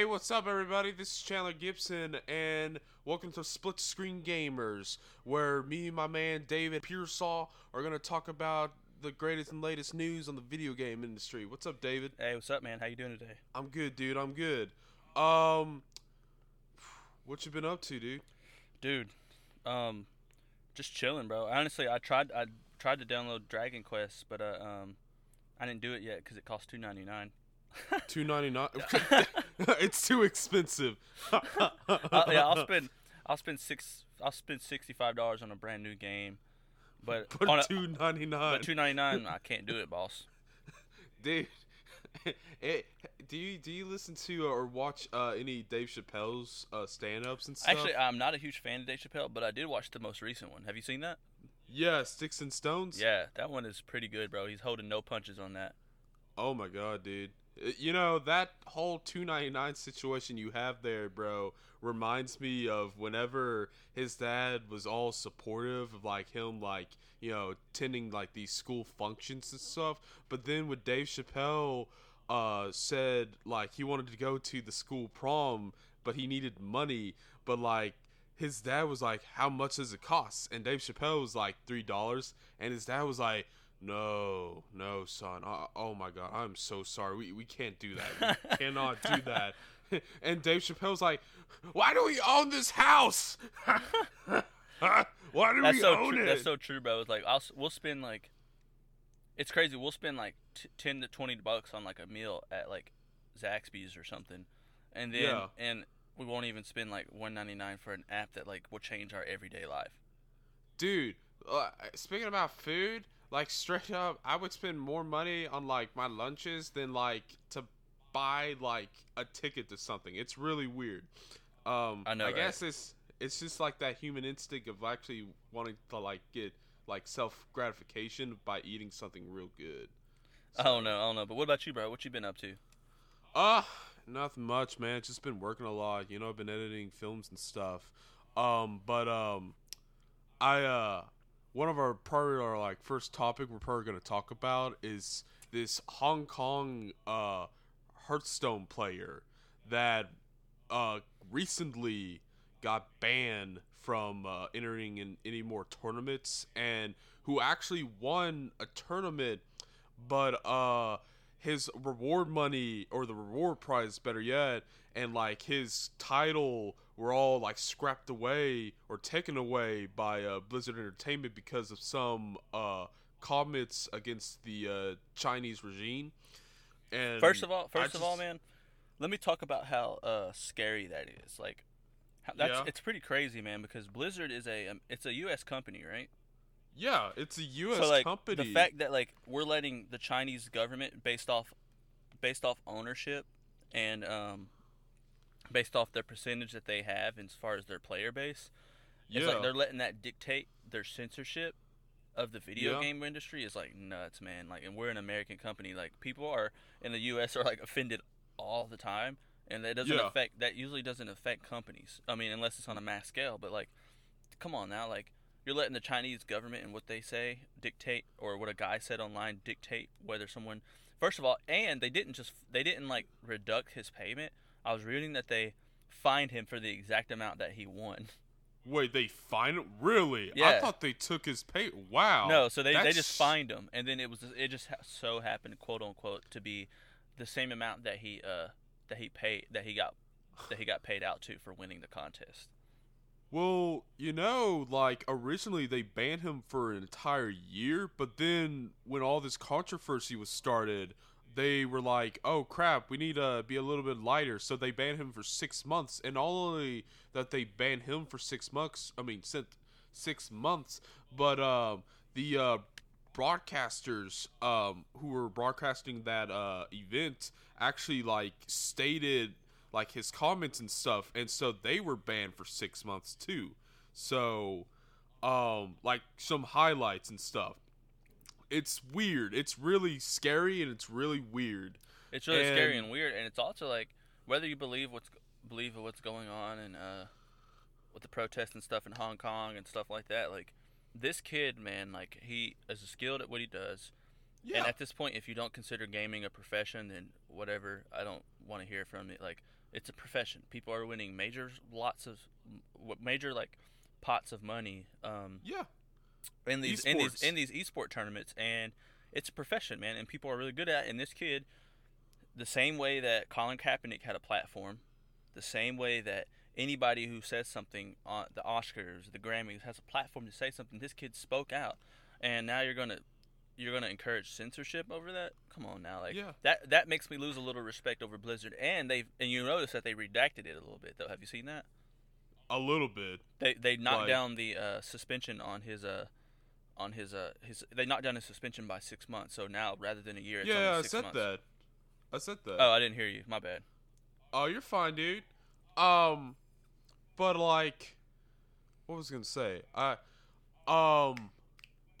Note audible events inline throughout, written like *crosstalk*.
Hey, what's up, everybody? This is Chandler Gibson, and welcome to Split Screen Gamers, where me and my man David Pearsall are going to talk about the greatest and latest news on the video game industry. What's up, David? Hey, what's up, man? How you doing today? I'm good, dude. I'm good. Um, what you been up to, dude? Dude, um, just chilling, bro. Honestly, I tried I tried to download Dragon Quest, but uh, um, I didn't do it yet because it costs two ninety nine. *laughs* Two ninety nine. *laughs* *laughs* *laughs* it's too expensive. *laughs* uh, yeah, I'll spend I'll spend six I'll spend sixty five dollars on a brand new game, but But on two ninety nine. but two ninety nine I can't do it, boss. *laughs* dude. it, do you do you listen to or watch uh, any Dave Chappelle's uh, stand-ups and stuff? Actually, I'm not a huge fan of Dave Chappelle, but I did watch the most recent one. Have you seen that? yeah, Sticks and Stones. Yeah, that one is pretty good, bro. He's holding no punches on that. Oh my god, dude. You know that whole two ninety nine situation you have there, bro, reminds me of whenever his dad was all supportive of like him, like you know, attending like these school functions and stuff. But then when Dave Chappelle uh, said like he wanted to go to the school prom, but he needed money, but like his dad was like, "How much does it cost?" And Dave Chappelle was like three dollars, and his dad was like, "No, no, son. Uh, oh my God, I'm so sorry. We we can't do that. We *laughs* cannot do that." *laughs* And Dave Chappelle's like, "Why do we own this house? *laughs* Why do That's we so own true. it?" That's so true, bro. It's like I'll we'll spend like it's crazy. We'll spend like t- ten to twenty bucks on like a meal at like Zaxby's or something, and then Yeah. and we won't even spend like one ninety nine for an app that like will change our everyday life. dude uh, speaking about food like straight up i would spend more money on like my lunches than like to buy like a ticket to something it's really weird um I know, i right? guess it's it's just like that human instinct of actually wanting to like get like self gratification by eating something real good I don't know. I don't know. But what about you, bro? What you been up to? Uh, nothing much, man. Just been working a lot. You know, I've been editing films and stuff. Um, but um, I uh, one of our probably our like first topic we're probably gonna talk about is this Hong Kong uh Hearthstone player that uh recently got banned from uh, entering in any more tournaments and who actually won a tournament but uh his reward money or the reward prize better yet and like his title were all like scrapped away or taken away by uh, blizzard entertainment because of some uh comments against the uh chinese regime and First of all, first of all, man, let me talk about how uh, scary that is. Like, how, that's Yeah. it's pretty crazy, man. Because Blizzard is a um, it's a U.S. company, right? Yeah it's a us so like company the fact that like we're letting the Chinese government based off based off ownership and um based off their percentage that they have as far as their player base, it's Yeah. like they're letting that dictate their censorship of the video Yeah. game industry is like nuts, man. Like, and we're an American company. Like, people are in the U.S. are like offended all the time, and that doesn't Yeah. affect. That usually doesn't affect companies. I mean, unless it's on a mass scale. But like, come on now, like. You're letting the Chinese government and what they say dictate, or what a guy said online dictate whether someone. First of all, and they didn't just they didn't like reduct his payment. I was reading that they fined him for the exact amount that he won. wait they fined it really Yeah. i thought they took his pay wow No, so they, they just fined him, and then it was it just so happened, quote unquote, to be the same amount that he uh that he paid that he got that he got paid out to for winning the contest. Well, you know, like originally they banned him for an entire year, but then when all this controversy was started, they were like, "Oh crap, we need to be a little bit lighter." So they banned him for six months, and not only that they banned him for six months, I mean, sent six months, but um, the uh, broadcasters um, who were broadcasting that uh, event actually like stated like his comments and stuff and so they were banned for six months too so um like some highlights and stuff it's weird it's really scary and it's really weird It's really scary And- and weird, and it's also like whether you believe what's believe what's going on and uh with the protests and stuff in Hong Kong and stuff like that. Like this kid, man, like he is skilled at what he does. yeah And at this point, if you don't consider gaming a profession, then whatever. I don't want to hear from it. Like it's a profession. People are winning major lots of major like pots of money. Um, yeah. In these in these in these esport tournaments, and it's a profession, man, and people are really good at. it. And this kid, the same way that Colin Kaepernick had a platform, the same way that anybody who says something on the Oscars, the Grammys, has a platform to say something. This kid spoke out, and now you're gonna you're gonna encourage censorship over that? Come on now, like yeah. that that makes me lose a little respect over Blizzard. And they and you notice that they redacted it a little bit though. Have you seen that? A little bit. They they knocked like, down the uh, suspension on his uh on his uh his they knocked down his suspension by six months. So now rather than a year, yeah, I said months. that. I said that. Oh, I didn't hear you. My bad. Oh, you're fine, dude. Um, but like, what was I gonna say? I, um,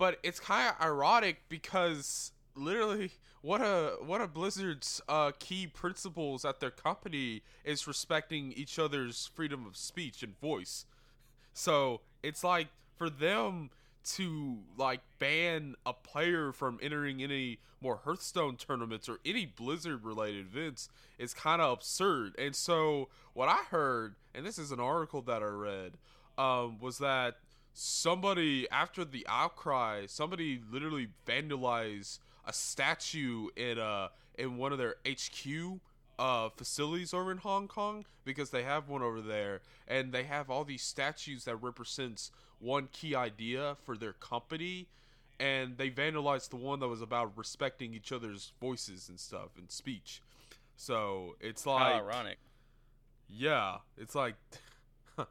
but it's kind of ironic because literally *laughs* what a what a Blizzard's uh, key principles at their company is respecting each other's freedom of speech and voice. *laughs* So it's like for them to like ban a player from entering any more Hearthstone tournaments or any Blizzard related events is kind of absurd. And so what I heard, and this is an article that I read, um, was that somebody after the outcry, somebody literally vandalized a statue in uh in one of their HQ uh, facilities over in Hong Kong because they have one over there, and they have all these statues that represents one key idea for their company, and they vandalized the one that was about respecting each other's voices and stuff and speech. So it's like How ironic. Yeah, it's like, *laughs*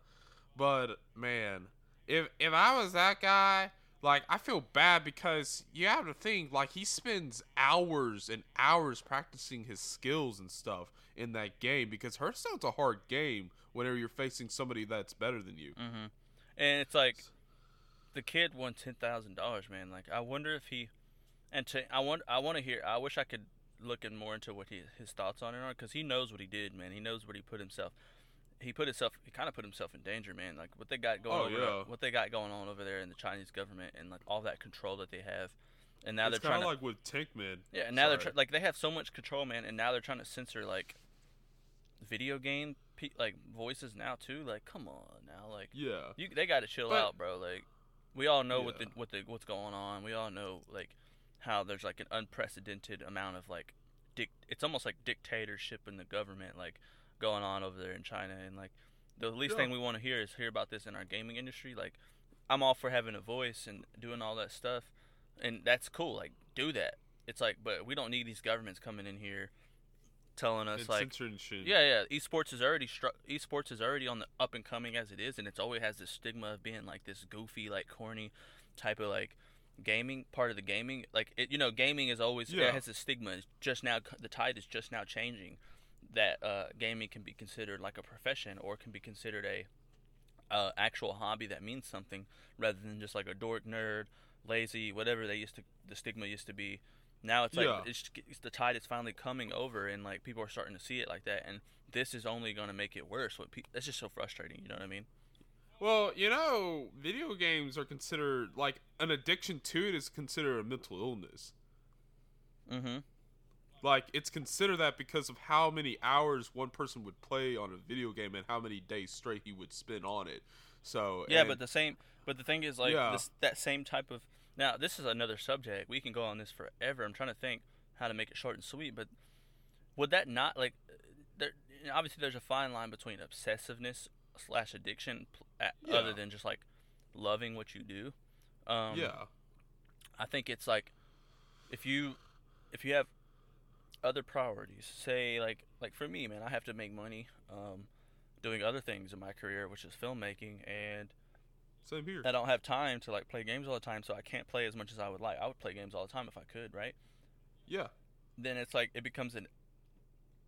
but man, if if I was that guy, like I feel bad because you have to think like he spends hours and hours practicing his skills and stuff in that game because Hearthstone's a hard game whenever you're facing somebody that's better than you. Mm-hmm. And it's like the kid won ten thousand dollars, man. Like I wonder if he and to, I want I want to hear. I wish I could look in more into what he, his thoughts on it are because he knows what he did, man. He knows what he put himself he put himself he kind of put himself in danger, man. Like what they got going oh, over yeah. what they got going on over there in the Chinese government and like all that control that they have. And now it's they're trying to like with Tankman. Yeah, and now Sorry. they're tr- like they have so much control, man, and now they're trying to censor like video game pe- like voices now too. Like, come on now, like yeah, you they got to chill but, out, bro. Like, we all know yeah. what the what the what's going on. We all know like how there's like an unprecedented amount of like dic- it's almost like dictatorship in the government. Like going on over there in China, and like the least yeah. thing we want to hear is hear about this in our gaming industry. Like, I'm all for having a voice and doing all that stuff, and that's cool. Like, do that. It's like, but we don't need these governments coming in here telling us like, yeah, yeah, esports is already stru- esports is already on the up and coming as it is, and it's always has this stigma of being like this goofy, like corny type of like gaming part of the gaming. Like, it, you know, gaming is always yeah. it has a stigma. It's just now the tide is just now changing that uh, gaming can be considered like a profession or can be considered a uh, actual hobby that means something rather than just like a dork nerd lazy whatever they used to the stigma used to be. Now it's like yeah. it's, it's, the tide is finally coming over and like people are starting to see it like that and this is only going to make it worse what pe- that's just so frustrating you know what i mean? Well you know video games are considered like an addiction to it is considered a mental illness. Mm-hmm like it's considered that because of how many hours one person would play on a video game and how many days straight he would spend on it. So yeah, but the same. But the thing is, like yeah. this, that same type of. Now this is another subject. We can go on this forever. I'm trying to think how to make it short and sweet. But would that not like? There, obviously, there's a fine line between obsessiveness slash addiction, yeah. other than just like loving what you do. Um, yeah. I think it's like if you if you have other priorities. Say like like for me, man, I have to make money um, doing other things in my career, which is filmmaking, and same here. I don't have time to like play games all the time, so I can't play as much as I would like. I would play games all the time if I could, right? Yeah. Then it's like it becomes an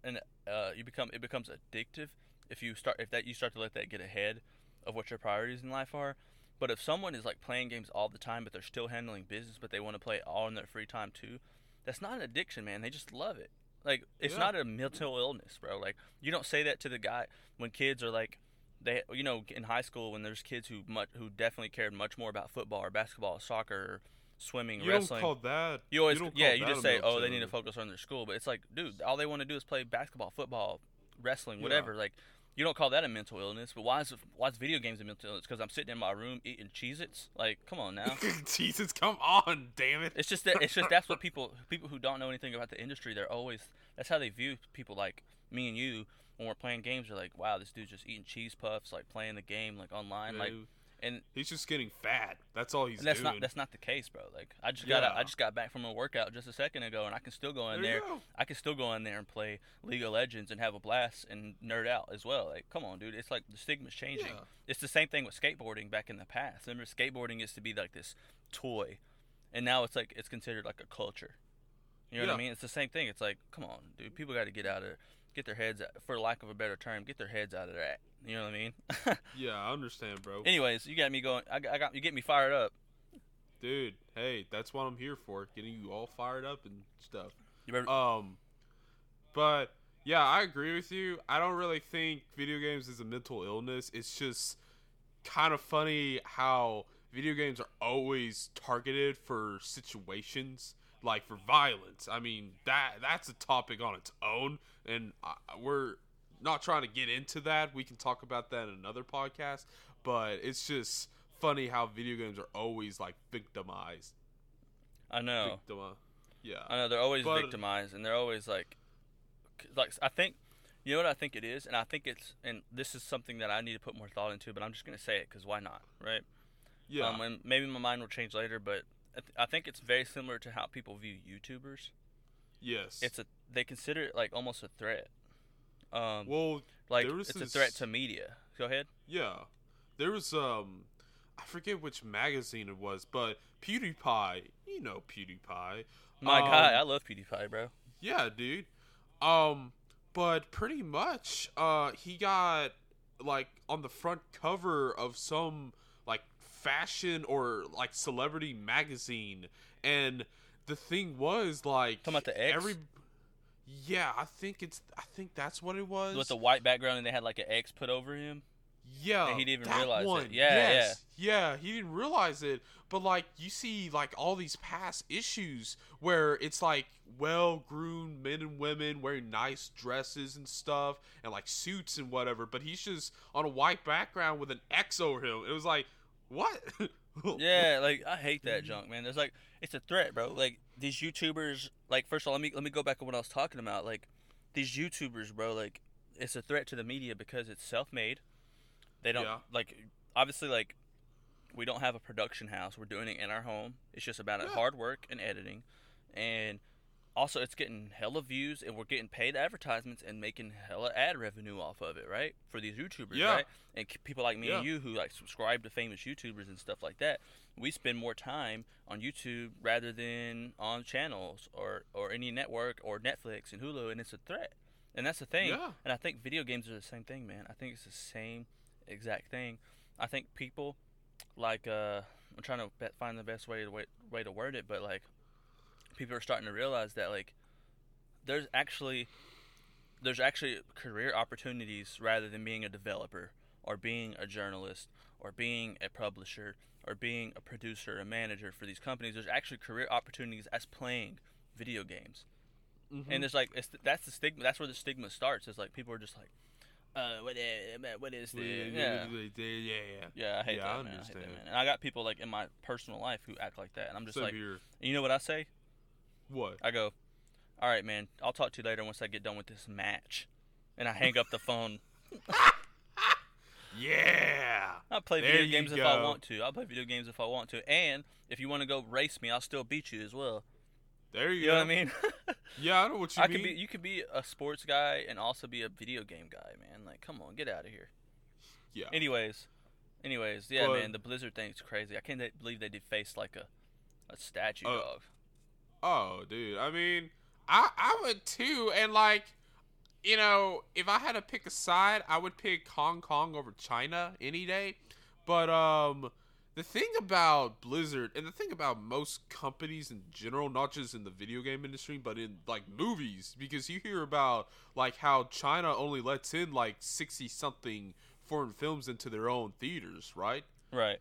an uh, you become it becomes addictive if you start if that you start to let that get ahead of what your priorities in life are. But if someone is like playing games all the time, but they're still handling business, but they want to play all in their free time too, that's not an addiction, man. They just love it. Like it's yeah. not a mental illness, bro. Like you don't say that to the guy when kids are like they you know in high school when there's kids who much who definitely cared much more about football or basketball or soccer or swimming, You wrestling. don't call that. you always, don't yeah, you just say, oh, they need to focus on their school, but it's like, dude, all they want to do is play basketball, football, wrestling, Yeah. whatever. Like, you don't call that a mental illness, but why is why is video games a mental illness? Because I'm sitting in my room eating Cheez-Its? Like, come on now. *laughs* Jesus, come on, damn it. It's just that it's just that's what *laughs* people people who don't know anything about the industry they're always that's how they view people like me and you when we're playing games. They're like, wow, this dude's just eating cheese puffs, like playing the game like online, like and. he's just getting fat. That's all he's And that's doing. not that's not the case, bro. Like I just got Yeah. I just got back from a workout just a second ago, and I can still go in There there. I can still go in there and play League of Legends and have a blast and nerd out as well. Like, come on, dude. It's like the stigma's changing. Yeah. It's the same thing with skateboarding back in the past. Remember, skateboarding used to be like this toy, and now it's like it's considered like a culture. You know what I mean? It's the same thing. It's like, come on, dude. People got to get out of, get their heads, for lack of a better term, get their heads out of that. You know what I mean? *laughs* Yeah, I understand, bro. Anyways, you got me going. I got, I got you get me fired up. Dude, hey, that's what I'm here for. Getting you all fired up and stuff. Um, but yeah, I agree with you. I don't really think video games is a mental illness. It's just kind of funny how video games are always targeted for situations like for violence. I mean that that's a topic on its own, and I, we're not trying to get into that. We can talk about that in another podcast. But it's just funny how video games are always like victimized. I know. Victima. Yeah. I know they're always But- victimized, and they're always like, like I think, you know what I think it is, and I think it's, and this is something that I need to put more thought into, but I'm just gonna say it because why not, right? yeah. Um, and maybe my mind will change later, but I, th- I think it's very similar to how people view YouTubers. yes. It's a they consider it like almost a threat. Um, well, like there was it's a threat to media. Go ahead. Yeah. There was um I forget which magazine it was, but PewDiePie, you know PewDiePie. My Um, God, I love PewDiePie, bro. Yeah, dude. Um but pretty much uh he got like on the front cover of some like fashion or like celebrity magazine and the thing was like Talking about the X? every Yeah, I think it's I think that's what it was. With the white background, and they had like an X put over him. Yeah, And he didn't even that realize it. one. Yeah, yes. yeah, He didn't realize it, but like you see, like all these past issues where it's like well-groomed men and women wearing nice dresses and stuff, and like suits and whatever. But he's just on a white background with an X over him. It was like, what? *laughs* *laughs* Yeah, like I hate that junk, man. There's like it's a threat, bro. Like these YouTubers, like first of all, let me let me go back to what I was talking about. Like these YouTubers, bro, like it's a threat to the media because it's self-made. They don't Yeah. like obviously like we don't have a production house. We're doing it in our home. It's just about Yeah. hard work and editing, and also it's getting hella views and we're getting paid advertisements and making hella ad revenue off of it, right? For these YouTubers, Yeah. right? And people like me and you who like subscribe to famous YouTubers and stuff like that, we spend more time on YouTube rather than on channels or or any network or Netflix and Hulu, and it's a threat. And that's the thing. Yeah. And I think video games are the same thing, man. I think it's the same exact thing. I think people like uh I'm trying to find the best way to way, way to word it, but like people are starting to realize that like there's actually there's actually career opportunities rather than being a developer or being a journalist or being a publisher or being a producer, or a manager for these companies. There's actually career opportunities as playing video games. Mhm. And there's like it's that's the stigma. That's where the stigma starts. Is like people are just like, uh, what is, what is the yeah, yeah. yeah, yeah. I hate Yeah, that, I man. I hate that, man. And I got people like in my personal life who act like that, and I'm just Same like, here. and you know what I say? What? I go, all right, man. I'll talk to you later once I get done with this match, and I hang up the phone. *laughs* Yeah. I play There video games if I want to. I'll play video games if I want to, and if you want to go race me, I'll still beat you as well. There you, You go. know what I mean? *laughs* Yeah, I know what you I mean. could be. You could be a sports guy and also be a video game guy, man. Like, come on, get out of here. yeah. Anyways, anyways, yeah, But- man. The Blizzard thing's crazy. I can't believe they defaced like a a statue Uh, dog. Oh, dude. I mean, I I would too, and like, you know, if I had to pick a side, I would pick Hong Kong over China any day. But um, the thing about Blizzard and the thing about most companies in general, not just in the video game industry, but in like movies, because you hear about like how China only lets in like sixty something foreign films into their own theaters, right? Right.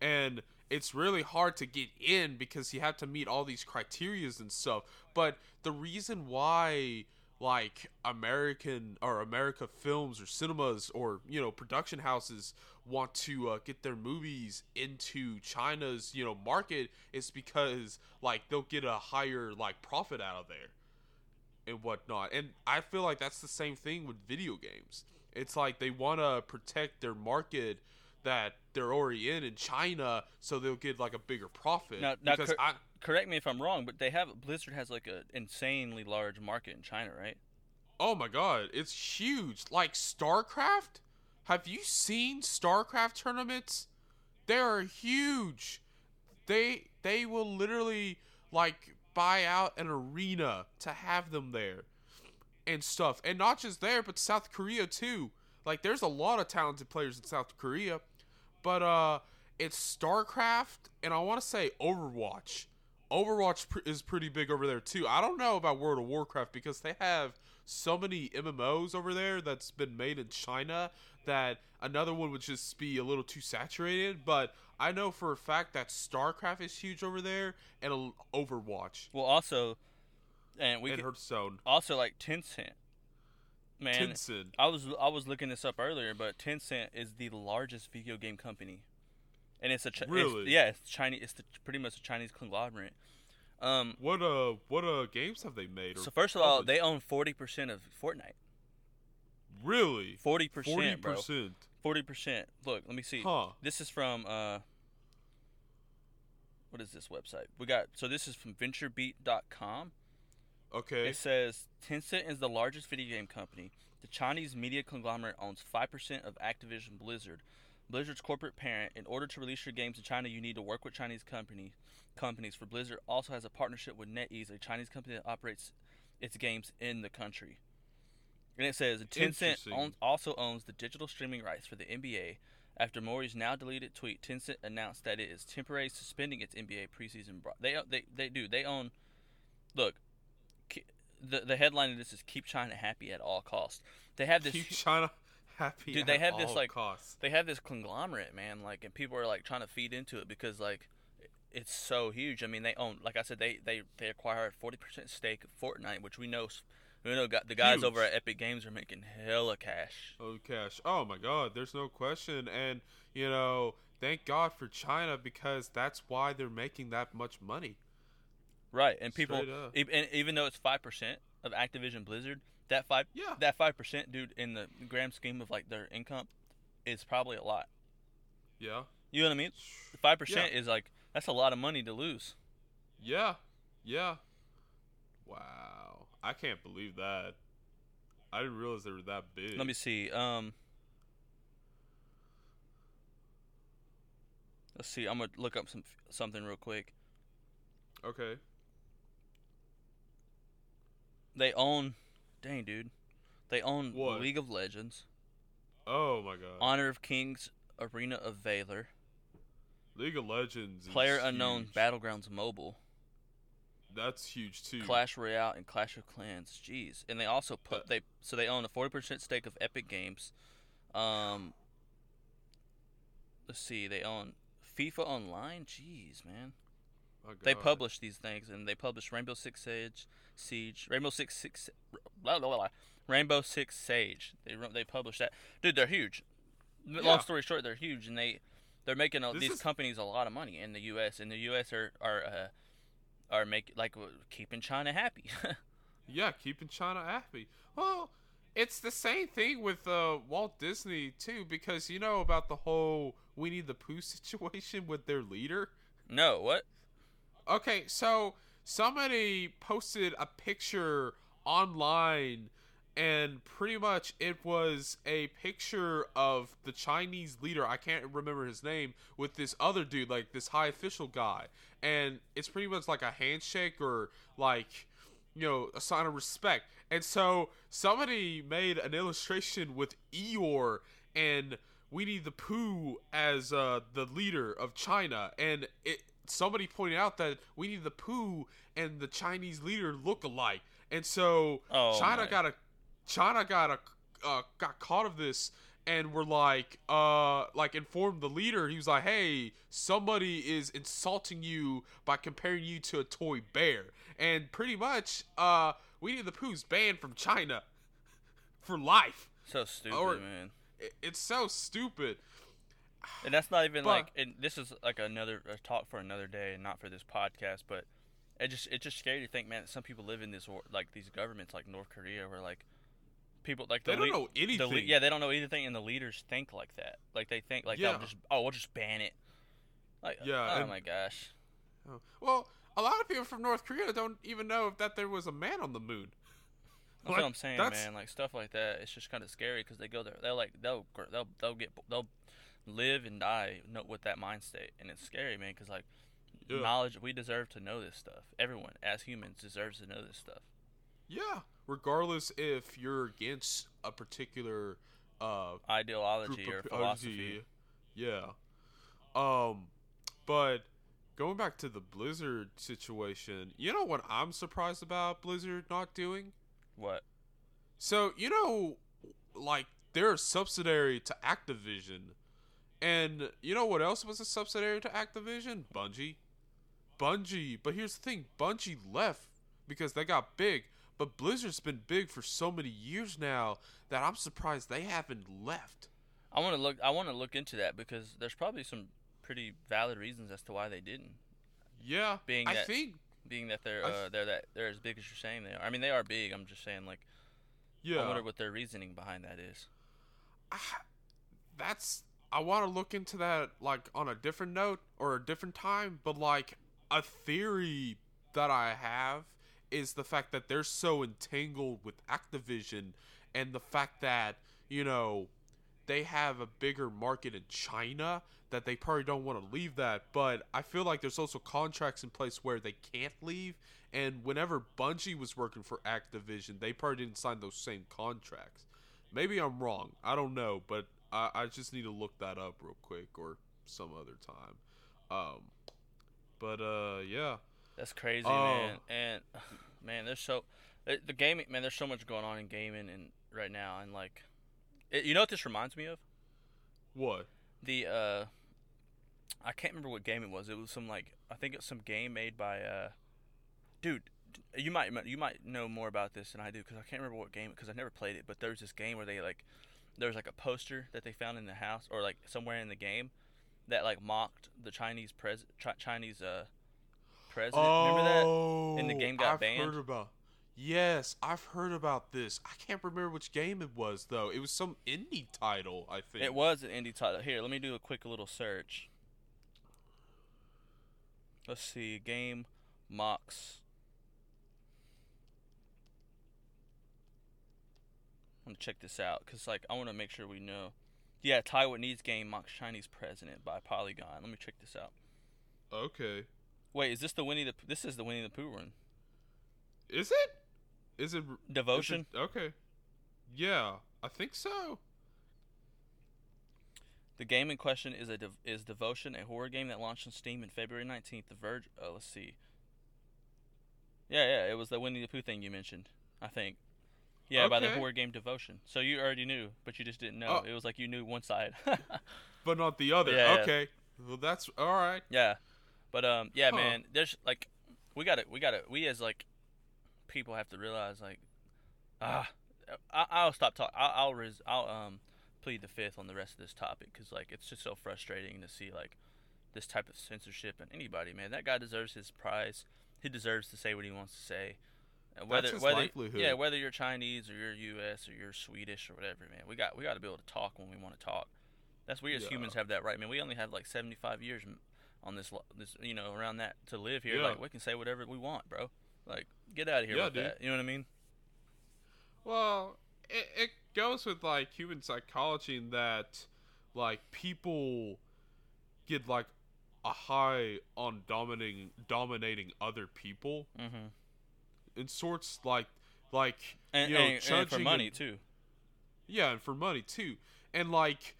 and it's really hard to get in because you have to meet all these criterias and stuff. But the reason why like American or America films or cinemas or you know production houses want to uh, get their movies into China's you know market is because like they'll get a higher like profit out of there and whatnot. And I feel like that's the same thing with video games. It's like they want to protect their market that they're already in in China, so they'll get like a bigger profit. Now- now because cor- I, Correct me if I'm wrong, but they have Blizzard has like an insanely large market in China, right? oh my god, it's huge. Like StarCraft. Have you seen StarCraft tournaments? They are huge. They they will literally like buy out an arena to have them there and stuff. And not just there, but South Korea too. Like there's a lot of talented players in South Korea. But uh it's StarCraft and I want to say Overwatch. Overwatch pr- is pretty big over there too. I don't know about World of Warcraft because they have so many MMOs over there that's been made in China that another one would just be a little too saturated. But I know for a fact that StarCraft is huge over there and Overwatch Well, also, and we and could, Hearthstone. also like Tencent. Man, Tencent. I was I was looking this up earlier, but Tencent is the largest video game company, and it's a Chi- it's- Really? yeah, it's Chinese. It's the, pretty much a Chinese conglomerate. Um, What uh what uh games have they made? so first of all, they own forty percent of Fortnite. really Forty percent, bro. Forty percent. Look, let me see. Huh. This is from uh, what is this website? We got so this is from VentureBeat.com. Okay. It says Tencent is the largest video game company. The Chinese media conglomerate owns 5% of Activision Blizzard, Blizzard's corporate parent. In order to release your games in China, you need to work with Chinese company companies. For Blizzard, also has a partnership with NetEase, a Chinese company that operates its games in the country. And it says Tencent owns, also owns the digital streaming rights for the NBA. After Morey's now deleted tweet, Tencent announced that it is temporarily suspending its NBA preseason. Bro- they they they do they own. Look, the the headline of this is "Keep China Happy at All Costs." They have this Keep China happy. Dude, they have this, like- costs. they have this conglomerate, man. Like, and people are like trying to feed into it because like it's so huge. I mean, they own, like I said, they they they acquire a forty percent stake of Fortnite, which we know we know the guys Huge. over at Epic Games are making hella cash. Oh, cash. Oh my God, there's no question. And you know, thank God for China because that's why they're making that much money. Right, and people, e- and even though it's five percent of Activision Blizzard, that five Yeah. that five percent, dude, in the grand scheme of like their income, is probably a lot. Yeah. You know what I mean? Five percent is like that's a lot of money to lose. Yeah. Yeah. Wow. I can't believe that. I didn't realize they were that big. Let me see. Um, let's see. I'm gonna look up some something real quick. Okay. They own, dang dude, they own What? League of Legends, Oh my God. Honor of Kings, Arena of Valor, League of Legends. Is Player Unknown. Battlegrounds Mobile, That's huge too. Clash Royale, and Clash of Clans. Jeez, and they also put they so they own a forty percent stake of Epic Games. Um, let's see, they own FIFA Online. Jeez, man. My They publish these things, and they publish Rainbow Six Siege, Siege, Rainbow Six Six, blah, blah, blah, Rainbow Six Sage. They they publish that. Dude, they're huge. Yeah. Long story short, they're huge, and they they're making a, these is- companies a lot of money in the U.S. and the U.S. are are uh, are make like keeping China happy. *laughs* Yeah, keeping China happy. Well, it's the same thing with uh, Walt Disney too, because you know about the whole "Winnie the Pooh" *laughs* situation with their leader. no, what? Okay, so somebody posted a picture online and pretty much it was a picture of the Chinese leader, I can't remember his name, with this other dude, like this high official guy. And it's pretty much like a handshake or like you know, a sign of respect. And so somebody made an illustration with Eeyore and Winnie the Pooh as uh, the leader of China, and it somebody pointed out that Winnie the Pooh and the Chinese leader look alike, and so Oh, China my. got a China got a uh, got caught of this, and were like, uh, like informed the leader. He was like, "Hey, somebody is insulting you by comparing you to a toy bear," and pretty much, uh, Winnie the Pooh's banned from China *laughs* for life. So stupid, Or- man. It- It's so stupid. And that's not even But- like. And this is like another a talk for another day, and not for this podcast. But it just it's just scary to think, man. Some people live in this wor- like these governments, like North Korea, where like people like the They don't lea- know the anything. le- yeah, they don't know anything, and the leaders think like that. Like they think like, Yeah. oh, just oh, we'll just ban it. Like, Yeah, oh and- my gosh. Oh. Well, a lot of people from North Korea don't even know if that there was a man on the moon. That's Like, what I'm saying, that's- man. Like stuff like that, it's just kind of scary because they go there. They'll like they'll they'll they'll get they'll live and die with that mind state, and it's scary, man. Because like Yeah. knowledge, we deserve to know this stuff. Everyone, as humans, deserves to know this stuff. Yeah, regardless if you're against a particular uh Ideology or philosophy. Yeah. Um, but going back to the Blizzard situation, you know what I'm surprised about Blizzard not doing? What? So you know, like they're a subsidiary to Activision, and you know what else was a subsidiary to Activision? Bungie. Bungie, but here's the thing: Bungie left because they got big. But Blizzard's been big for so many years now that I'm surprised they haven't left. I want to look. I want to look into that because there's probably some pretty valid reasons as to why they didn't. Yeah, Being I that- think Being that they're uh, th- they're that they're as big as you're saying they are. I mean, they are big. I'm just saying, like, yeah. I wonder what their reasoning behind that is. Ah, that's I want to look into that like on a different note or a different time, but like a theory that I have is the fact that they're so entangled with Activision and the fact that, you know, they have a bigger market in China that they probably don't want to leave that, but I feel like there's also contracts in place where they can't leave and whenever Bungie was working for Activision, they probably didn't sign those same contracts. Maybe I'm wrong. I don't know, but I, I just need to look that up real quick or some other time. Um, but uh, yeah, That's crazy, Oh. man. And *sighs* man, there's so the gaming man. There's so much going on in gaming and right now, and like, it, you know what this reminds me of? what? The uh, I can't remember what game it was. It was some like I think it's some game made by uh, dude. You might you might know more about this than I do because I can't remember what game because I never played it. But there's this game where they like there was like a poster that they found in the house or like somewhere in the game that like mocked the Chinese pres Chi- Chinese uh president. remember that? Oh, And the game got I've banned? Heard about. Yes, I've heard about this. I can't remember which game it was though. It was some indie title, I think. It was an indie title. Here, let me do a quick little search. Let's see, game mocks. I'm gonna check this out because, like, I want to make sure we know. Yeah, Taiwanese game mocks Chinese president by Polygon. Let me check this out. Okay. Wait, is this the Winnie the? This is the Winnie the Pooh one. Is it? Is it? is Devotion. it- okay. Yeah, I think so. The game in question is a dev- is Devotion, a horror game that launched on Steam in February 19th. The Verge. Uh, let's see. Yeah, yeah, it was the Winnie the Pooh thing you mentioned. I think. Yeah, by the Okay. horror game Devotion. So you already knew, but you just didn't know. Oh. It was like you knew one side. *laughs* But not the other. Yeah, yeah. okay. Well, that's all right. yeah, but um, yeah, Huh. man. There's like, we got to we got to we as like people have to realize like, ah, I, I'll stop talking. I'll I'll, res- I'll um plead the fifth on the rest of this topic because like it's just so frustrating to see like this type of censorship and anybody man that guy deserves his prize he deserves to say what he wants to say And whether whether livelihood. yeah whether you're Chinese or you're U.S. or you're Swedish or whatever man we got we got to be able to talk when we want to talk that's we as Yeah. humans have that right man we only have like 75 years on this this you know around that to live here Yeah. like we can say whatever we want bro like get out of here Yeah, with dude. that you know what I mean Well, it, it goes with like human psychology in that like people get like a high on dominating dominating other people mm-hmm. In sorts like like and, you know and, and for money and- too. Yeah and for money too. And like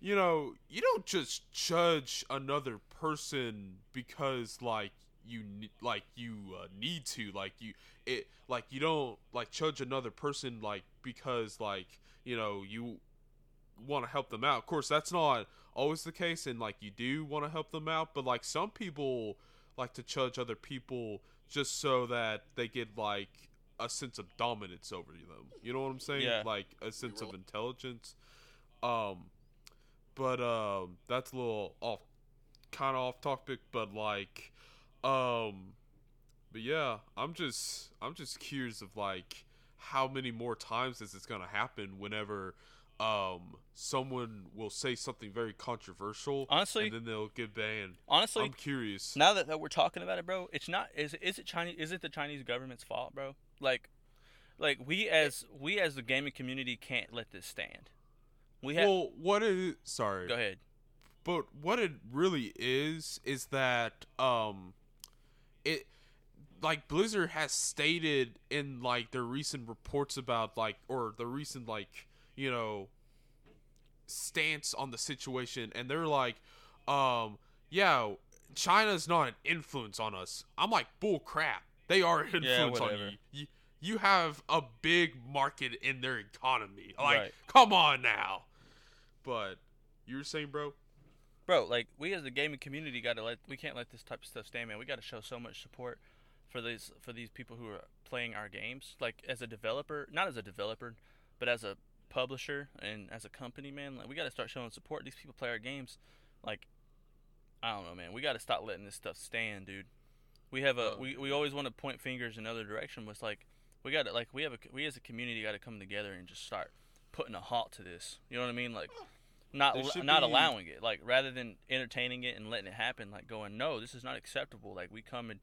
you know you don't just judge another person because like you like you uh, need to. Like you it like you don't like judge another person like because like you know you want to help them out. Of course, that's not always the case, and like you do want to help them out, but like some people like to judge other people just so that they get like a sense of dominance over them. You know what I'm saying? Yeah. Like a sense of intelligence. Um, but um, that's a little off, kind of off topic, but like, um, but yeah, I'm just I'm just curious of like how many more times this is gonna happen whenever um someone will say something very controversial Honestly- and then they'll get banned. Honestly, I'm curious. now that, that we're talking about it, bro, it's not. Is is it Chinese? Is it the Chinese government's fault, bro? Like, like we as we as the gaming community can't let this stand. We have. well, what is sorry, go ahead. but what it really is is that um it like blizzard has stated in like their recent reports about like or the recent like you know stance on the situation and they're like um yeah china's not an influence on us. I'm like bull crap. They are an influence on whatever. you. you you have a big market in their economy. Like Right. come on now. But you were saying bro? Bro like we as the gaming community got to let we can't let this type of stuff stand man. We got to show so much support for these for these people who are playing our games. Like as a developer not as a developer but as a publisher and as a company man like we got to start showing support. These people play our games. Like i don't know man. We got to stop letting this stuff stand dude. We have a we, we always want to point fingers in other direction was like we got to like we have a we as a community got to come together and just start putting a halt to this. You know what i mean? Like not There al- should not be- allowing it. Like rather than entertaining it and letting it happen like going no this is not acceptable. Like we come and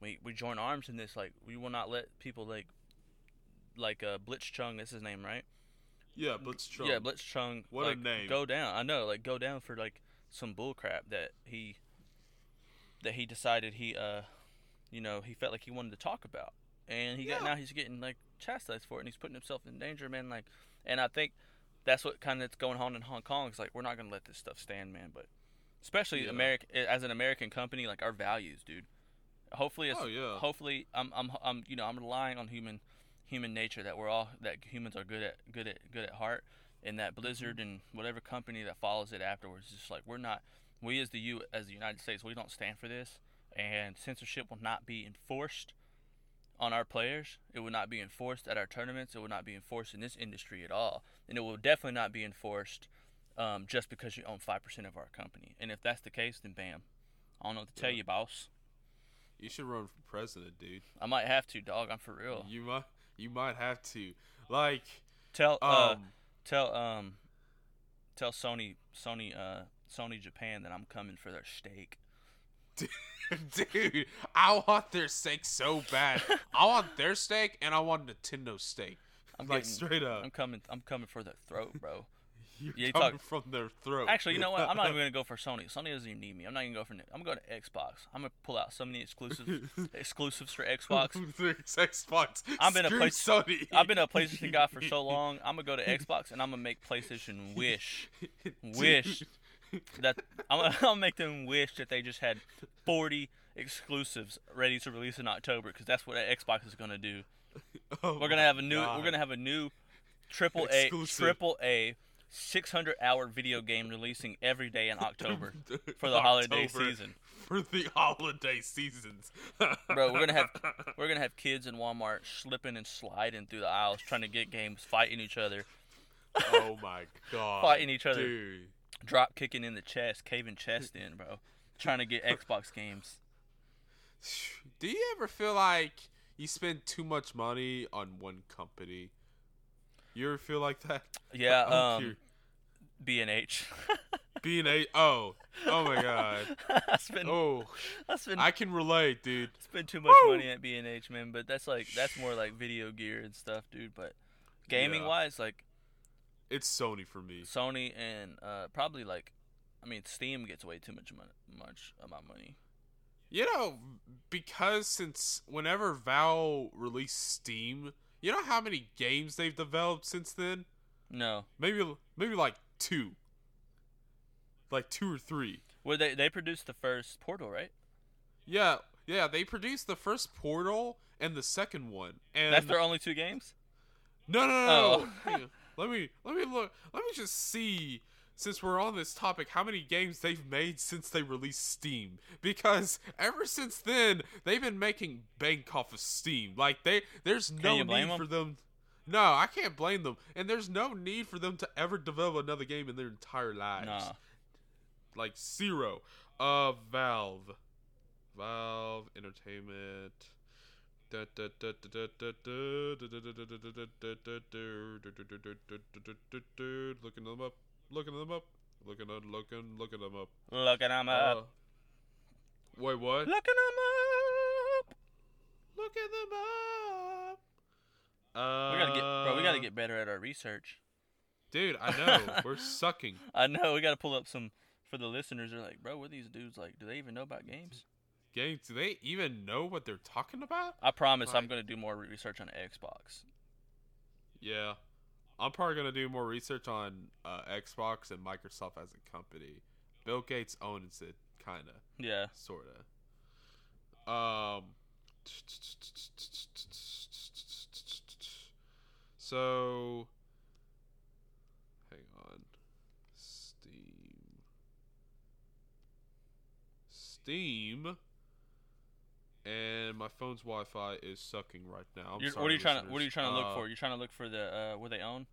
we we join arms in this. Like we will not let people like like uh blitzchung that's his name right Yeah, Blitzchung. yeah blitzchung What a like, name. go down i know like go down for like some bullcrap that he that he decided he uh you know he felt like he wanted to talk about and he got now he's getting like chastised for it and he's putting himself in danger man like and i think that's what kind of going on in hong kong it's like we're not gonna let this stuff stand man but especially Yeah. american as an american company like our values dude hopefully it's, Oh, yeah. hopefully I'm, I'm i'm you know i'm relying on human human nature that we're all that humans are good at good at good at heart and that blizzard Mm-hmm. and whatever company that follows it afterwards is just like we're not we as the u as the united states we don't stand for this and censorship will not be enforced on our players. It will not be enforced at our tournaments. It will not be enforced in this industry at all. And it will definitely not be enforced um, just because you own 5% of our company. And if that's the case then bam. I don't know what to tell Yeah. you boss. You should run for president, dude. i might have to dog. I'm for real. You might you might have to. Like tell uh, um tell um tell sony sony uh sony japan that i'm coming for their stake *laughs* dude, I want their stake so bad. I want their stake and I want Nintendo stake. I'm like getting- straight up. i'm coming i'm coming for their throat bro You're Yeah, coming talk- from their throat. Actually, you know what? I'm not even gonna *laughs* go for Sony. Sony doesn't even need me. I'm not even going go for. I'm going to Xbox. I'm gonna pull out so many exclusives, *laughs* exclusives for Xbox. *laughs* Xbox. I've been a place- Sony. I've been a PlayStation guy for so long. I'm gonna go to Xbox and I'm gonna make PlayStation wish, wish that I'm gonna, I'll make them wish that they just had 40 exclusives ready to release in October because that's what Xbox is gonna do. Oh We're gonna have a new. God. We're gonna have a new triple A, triple A, 600 hour video game releasing every day in *laughs* October for the October holiday season. For the holiday seasons, *laughs* Bro, we're gonna have *laughs* we're gonna have kids in Walmart slipping and sliding through the aisles trying to get games, fighting each other, oh my god, Fighting each other. dude. drop kicking in the chest, caving chest in, bro, trying to get Xbox games. Do you ever feel like you spend too much money on one company? You ever feel like that? Yeah, *laughs* um. B and H. *laughs* being a oh oh my god *laughs* I spend oh I spend I can relate, dude. spend too much Woo! money at B and H, man. But that's like that's more like video gear and stuff, dude. But gaming Yeah. wise, like It's Sony for me. Sony and uh, probably like, I mean, Steam gets way too much money, much of my money. You know, because since whenever Valve released Steam, you know how many games they've developed since then? No, Maybe maybe like two. Like two or three. well they they produced the first Portal, right? Yeah, yeah, they produced the first Portal and the second one. And That's their only two games. No, no, no. Oh. no. On. let me let me look. Let me just see. Since we're on this topic, how many games they've made since they released Steam? Because ever since then, they've been making bank off of Steam. Like they, there's no need them? for them. No, I can't blame them, and there's no need for them to ever develop another game in their entire lives. Nah. Like zero. Uh, Valve, Valve Entertainment. Looking them up, looking them up, looking, looking, looking them up. Looking them up. Uh, wait, what? Looking them up. Looking them up. Uh, We gotta get, bro. We gotta get better at our research. Dude, I know *laughs* we're sucking. I know we gotta pull up some for the listeners. They're like, bro, what are these dudes like? Do they even know about games? Games? Do they even know what they're talking about? I promise, I'm gonna do more research on Xbox. Yeah. I'm probably gonna do more research on uh, Xbox and Microsoft as a company. Bill Gates owns it, kinda, Yeah. sorta. Um. So. Hang on. Steam. Steam. And my phone's Wi-Fi is sucking right now. Sorry, what are you trying to What are you trying to look Uh, for? You're trying to look for the uh, what they own.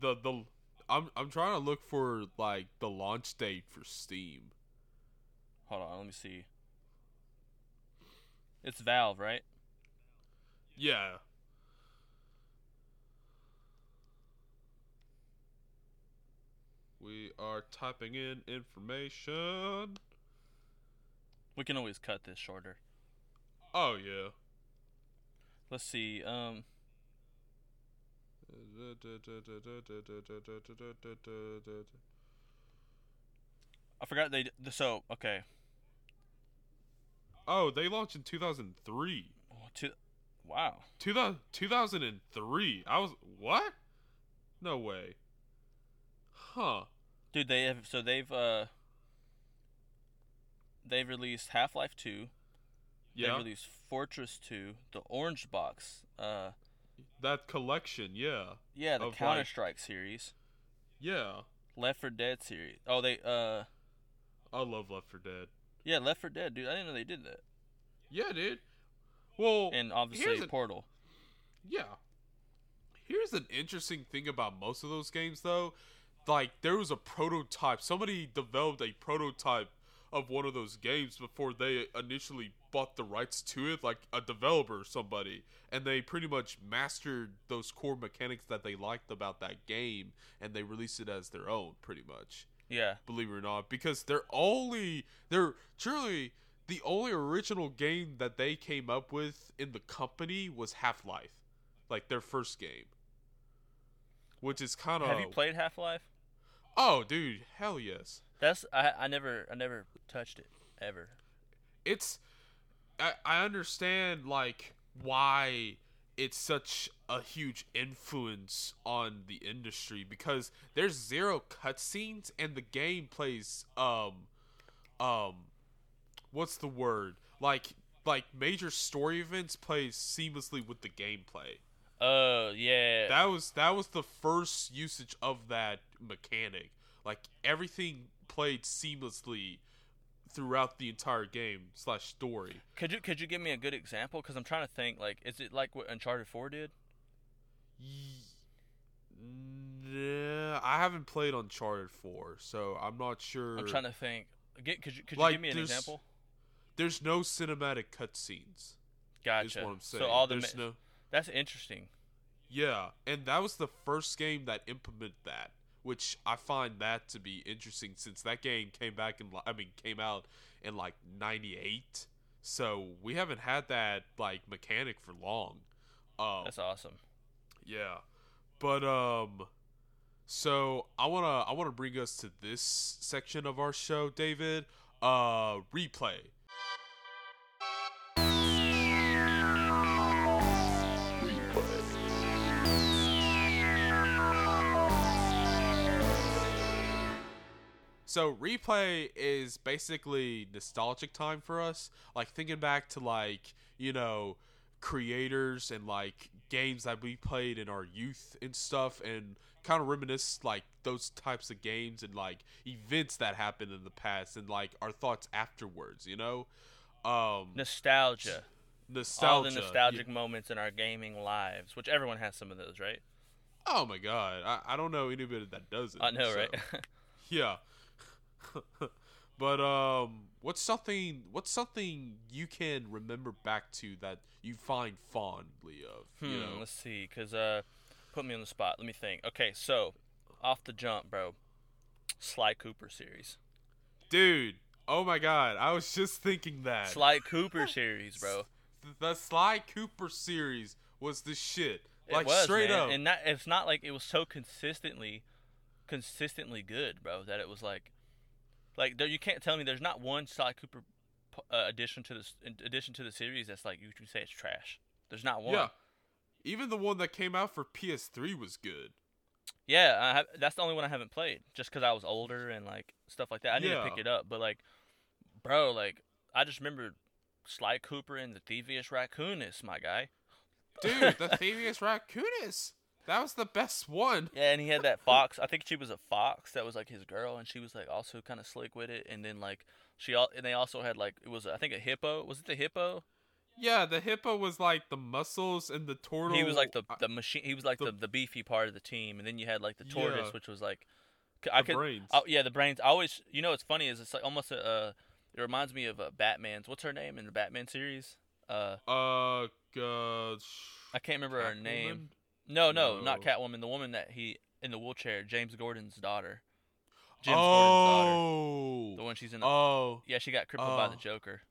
the the I'm I'm trying to look for like the launch date for Steam. Hold on, let me see. It's Valve, right? Yeah. We are typing in information. We can always cut this shorter. Oh yeah. Let's see. Um, I forgot they. So okay. Oh, they launched in 2003. Oh, Two, wow. 2000, 2003. I was what? No way. Huh. Dude, they have so they've uh they've released Half Life Two. Yeah. They released Fortress Two, the Orange Box. Uh, that collection, yeah. yeah, the like- Counter Strike series, Yeah. Left 4 Dead series. Oh, they uh, I love Left 4 Dead. yeah, Left 4 Dead, dude. I didn't know they did that. Yeah, dude. Well, And obviously an- Portal. Yeah. Here's an interesting thing about most of those games, though. Like, there was a prototype. Somebody developed a prototype of one of those games before they initially bought the rights to it, like a developer or somebody. And they pretty much mastered those core mechanics that they liked about that game, and they released it as their own, pretty much Yeah, believe it or not, because they're only they're truly the only original game that they came up with in the company was Half Life, like their first game, which is kind of have you played Half Life? oh dude hell yes That's I I never I never touched it ever. it's I, I understand like why it's such a huge influence on the industry because there's zero cutscenes and the game plays um um what's the word? Like like major story events plays seamlessly with the gameplay. Uh yeah, that was that was the first usage of that mechanic. Like everything played seamlessly throughout the entire game slash story could you could you give me a good example? Because I'm trying to think. Like, is it like what Uncharted Four did? Yeah, I haven't played Uncharted 4, so I'm not sure. I'm trying to think. Get could you could you Like, give me an example? There's no cinematic cutscenes. Is Gotcha. what I'm saying. So all the ma- no. that's interesting. Yeah, and that was the first game that implemented that, which I find that to be interesting since that game came back in. li- I mean, came out in like '98, so we haven't had that like mechanic for long. Um, That's awesome. Yeah. But um so I want to I want to bring us to this section of our show, David. Uh replay. So replay is basically nostalgic time for us, like thinking back to like, you know, creators and like games that we played in our youth and stuff and kind of reminisce like those types of games and like events that happened in the past and like our thoughts afterwards you know um Nostalgia. nostalgia All the yeah. nostalgic moments in our gaming lives, which everyone has some of those, right? oh my god I, I don't know anybody that does it I know, so, right? *laughs* yeah *laughs* but um what's something what's something you can remember back to that you find fondly of Hmm, you know let's see, cause uh, put me on the spot. Let me think. Okay, so off the jump, bro. Sly Cooper series. dude oh my god i was just thinking that Sly *laughs* Cooper series, bro. The sly cooper series was the shit It like was, straight man. up and that it's not like it was so consistently, consistently good, bro. That it was like, like there, you can't tell me there's not one Sly Cooper uh, addition to this addition to the series that's like you can say it's trash. There's not one. yeah even the one that came out for ps3 was good Yeah, I have, that's the only one I haven't played, just because I was older and like stuff like that. I need to pick it up, but like, bro, like I just remember Sly Cooper and the Thievius Raccoonus, my guy. dude the Thievius Raccoonus that was the best one Yeah, and he had that fox. I think she was a fox that was like his girl, and she was like also kind of slick with it. And then like she all, and they also had like it was I think a hippo. Was it the hippo? yeah the hippo was like the muscles and the turtle he was like the uh, the machine. He was like the, the- the, beefy part of the team, and then you had like the tortoise, Yeah. which was like I the could brains Oh yeah, the brains. I always, you know, what's funny is it's like almost a. Uh, it reminds me of uh, Batman's. What's her name in the Batman series? Uh, uh I can't remember her name. No, no, not Catwoman. The woman that he in the wheelchair, James Gordon's daughter. James Gordon's daughter. oh The one she's in. The, oh yeah, she got crippled by the oh. Joker.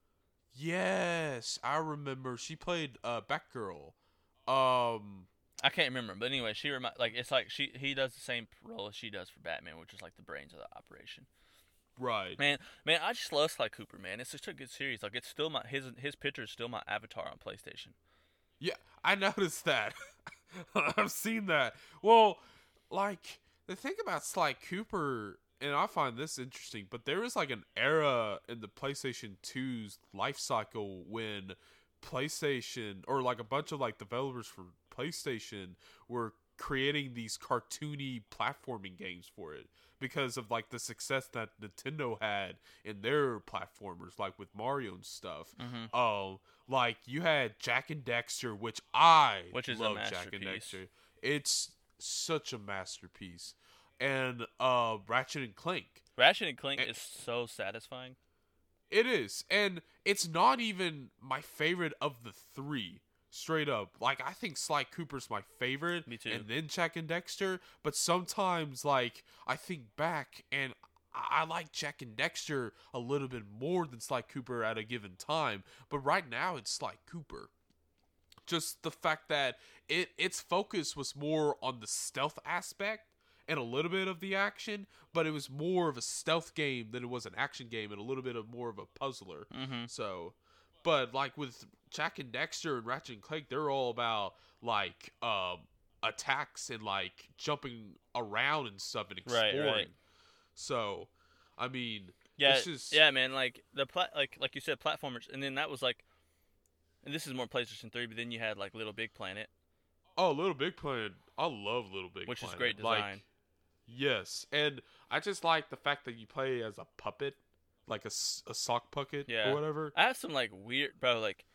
Yes, I remember. She played uh Batgirl. Um, I can't remember, but anyway, she remi- like it's like she he does the same role as she does for Batman, which is like the brains of the operation. right. Man, man, I just love Sly Cooper, man. It's such a good series. Like it's still my his his picture is still my avatar on PlayStation. Yeah, I *laughs* noticed that. *laughs* I've seen that. Well, like the thing about Sly Cooper, and I find this interesting, but there was like an era in the PlayStation 2's life cycle when PlayStation or like a bunch of like developers for PlayStation were creating these cartoony platforming games for it because of like the success that Nintendo had in their platformers like with Mario and stuff. Mm-hmm. Oh, like you had Jak and Daxter, which I Which is a love Jak and. Daxter. It's such a masterpiece. And uh Ratchet and Clank. Ratchet and Clank And- is so satisfying. It is. And it's not even my favorite of the three. Straight up. Like I think Sly Cooper's my favorite. Me too. And then Jak and Daxter. But sometimes like I think back and I I like Jak and Daxter a little bit more than Sly Cooper at a given time. But right now it's Sly Cooper. Just the fact that it its focus was more on the stealth aspect and a little bit of the action, but it was more of a stealth game than it was an action game and a little bit of more of a puzzler. Mm-hmm. So, but like with Jak and Daxter and Ratchet and Clank, they're all about like um attacks and like jumping around and stuff and exploring. right. So, I mean, Yeah, just- yeah, man. Like the plat, like like you said, platformers, and then that was like, and this is more PlayStation Three. But then you had like Little Big Planet, oh, Little Big Planet, I love Little Big Planet. which is Planet. great Like, design. yes, and I just like the fact that you play as a puppet, like a, a sock pocket Yeah. or whatever. I have some like weird, bro. Like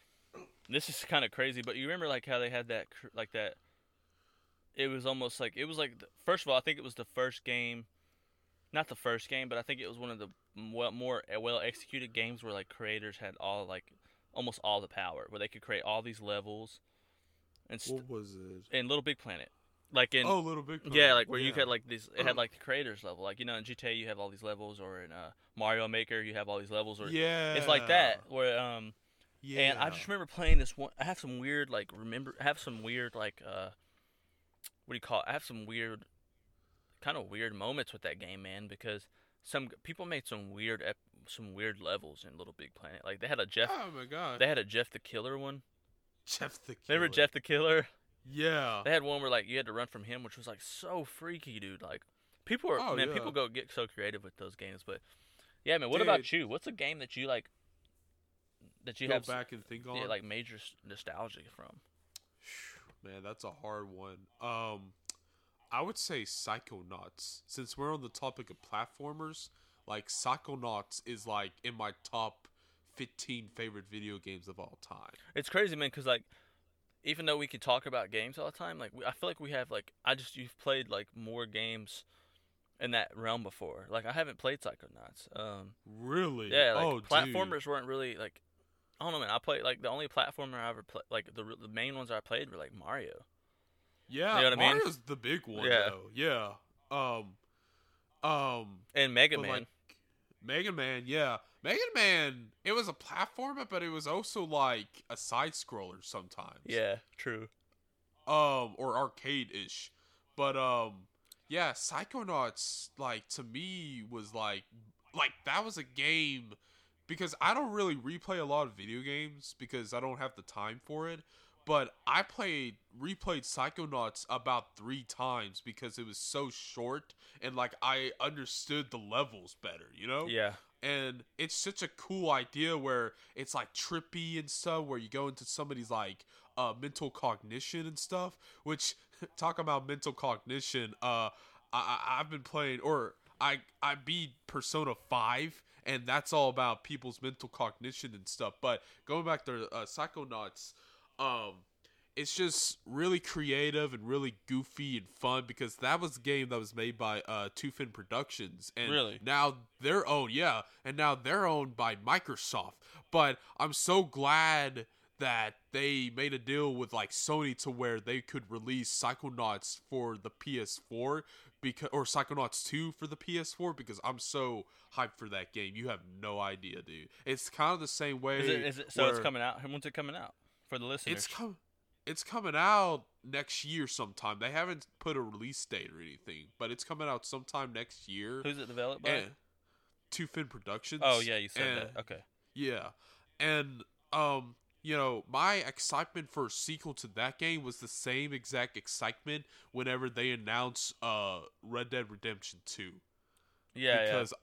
this is kind of crazy, but you remember like how they had that like that. It was almost like it was like the, first of all, I think it was the first game, not the first game, but I think it was one of the well, more eh, well executed games where like creators had all like almost all the power, where they could create all these levels, and st- What was it? in Little Big Planet, like in oh, Little Big Planet. Yeah, like where you Yeah. had like these. It had like the creators level, like you know in GTA you have all these levels, or in uh, Mario Maker you have all these levels, or yeah, it's like that. Where um, Yeah, and I just remember playing this one. I have some weird like remember. I have some weird like uh, what do you call? it? I have some weird, kind of weird moments with that game, man, because some people made some weird ep- some weird levels in Little Big Planet. Like they had a Jeff. Oh my god, They had a Jeff the Killer one. Jeff the Killer. Remember Jeff the Killer? Yeah. They had one where like you had to run from him, which was like so freaky, dude. Like people are Oh, man, yeah. people go get so creative with those games. But yeah, man, what about you? What's a game that you like that you go have back and think on. yeah, like major nostalgia from? Man, that's a hard one. Um, I would say Psychonauts. Since we're on the topic of platformers, like Psychonauts is like in my top fifteen favorite video games of all time. It's crazy, man, because like, even though we could talk about games all the time, like we, I feel like we have like I just you've played like more games in that realm before. Like I haven't played Psychonauts. Um, Really? yeah, like oh, dude. platformers weren't really like. I don't know, man. I played like the only platformer I ever played, like the the main ones I played were like Mario. Yeah, You know what I mean? Mario's the big one. Yeah. though. Yeah. Um. Um. And Mega Man. like, Mega Man, yeah. Mega Man, it was a platformer, but it was also like a side scroller sometimes. yeah, true. um or arcade-ish but um yeah psychonauts like to me was like like that was a game because i don't really replay a lot of video games because i don't have the time for it but i played replayed psychonauts about three times because it was so short and like i understood the levels better you know Yeah, and it's such a cool idea where it's like trippy and stuff where you go into somebody's like uh mental cognition and stuff which *laughs* talk about mental cognition uh I, i've been playing or i i beat persona 5 and that's all about people's mental cognition and stuff but going back to uh, psychonauts um it's just really creative and really goofy and fun because that was a game that was made by uh Two Fin Productions and Really? now they're owned yeah and now they're owned by Microsoft but I'm so glad that they made a deal with like Sony to where they could release Psychonauts for the PS4 because or Psychonauts 2 for the PS4 because I'm so hyped for that game. You have no idea, dude. It's kind of the same way is it? Is it? So it's coming out. When's it coming out for the listeners? it's com- it's coming out next year sometime. They haven't put a release date or anything, but it's coming out sometime next year. Who's it developed by? And Two Fin Productions. oh yeah, you said and- that. Okay. Yeah. And um, you know, my excitement for a sequel to that game was the same exact excitement whenever they announced uh Red Dead Redemption 2 Yeah, yeah. because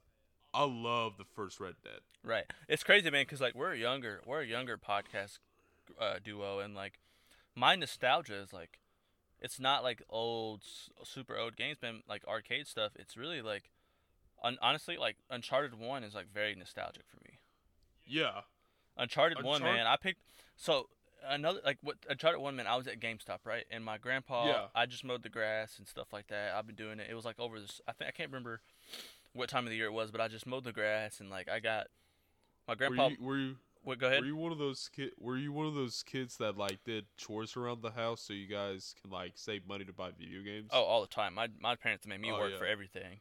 I love the first Red Dead. Right. It's crazy, man, because like we're a younger, we're a younger podcast uh, duo, and like my nostalgia is like, it's not like old, super old games, but Like arcade stuff. It's really like, un- honestly, like Uncharted One is like very nostalgic for me. Yeah. Uncharted One, man. I picked so another like what Uncharted One, man. I was at GameStop, right, and my grandpa. Yeah. I just mowed the grass and stuff like that. I've been doing it. It was like over this. I think I can't remember what time of the year it was, but I just mowed the grass and like I got my grandpa. Were you, were you go ahead. Were you one of those kid? Were you one of those kids that like did chores around the house so you guys can like save money to buy video games? Oh, all the time. My my parents made me Oh, work yeah. for everything.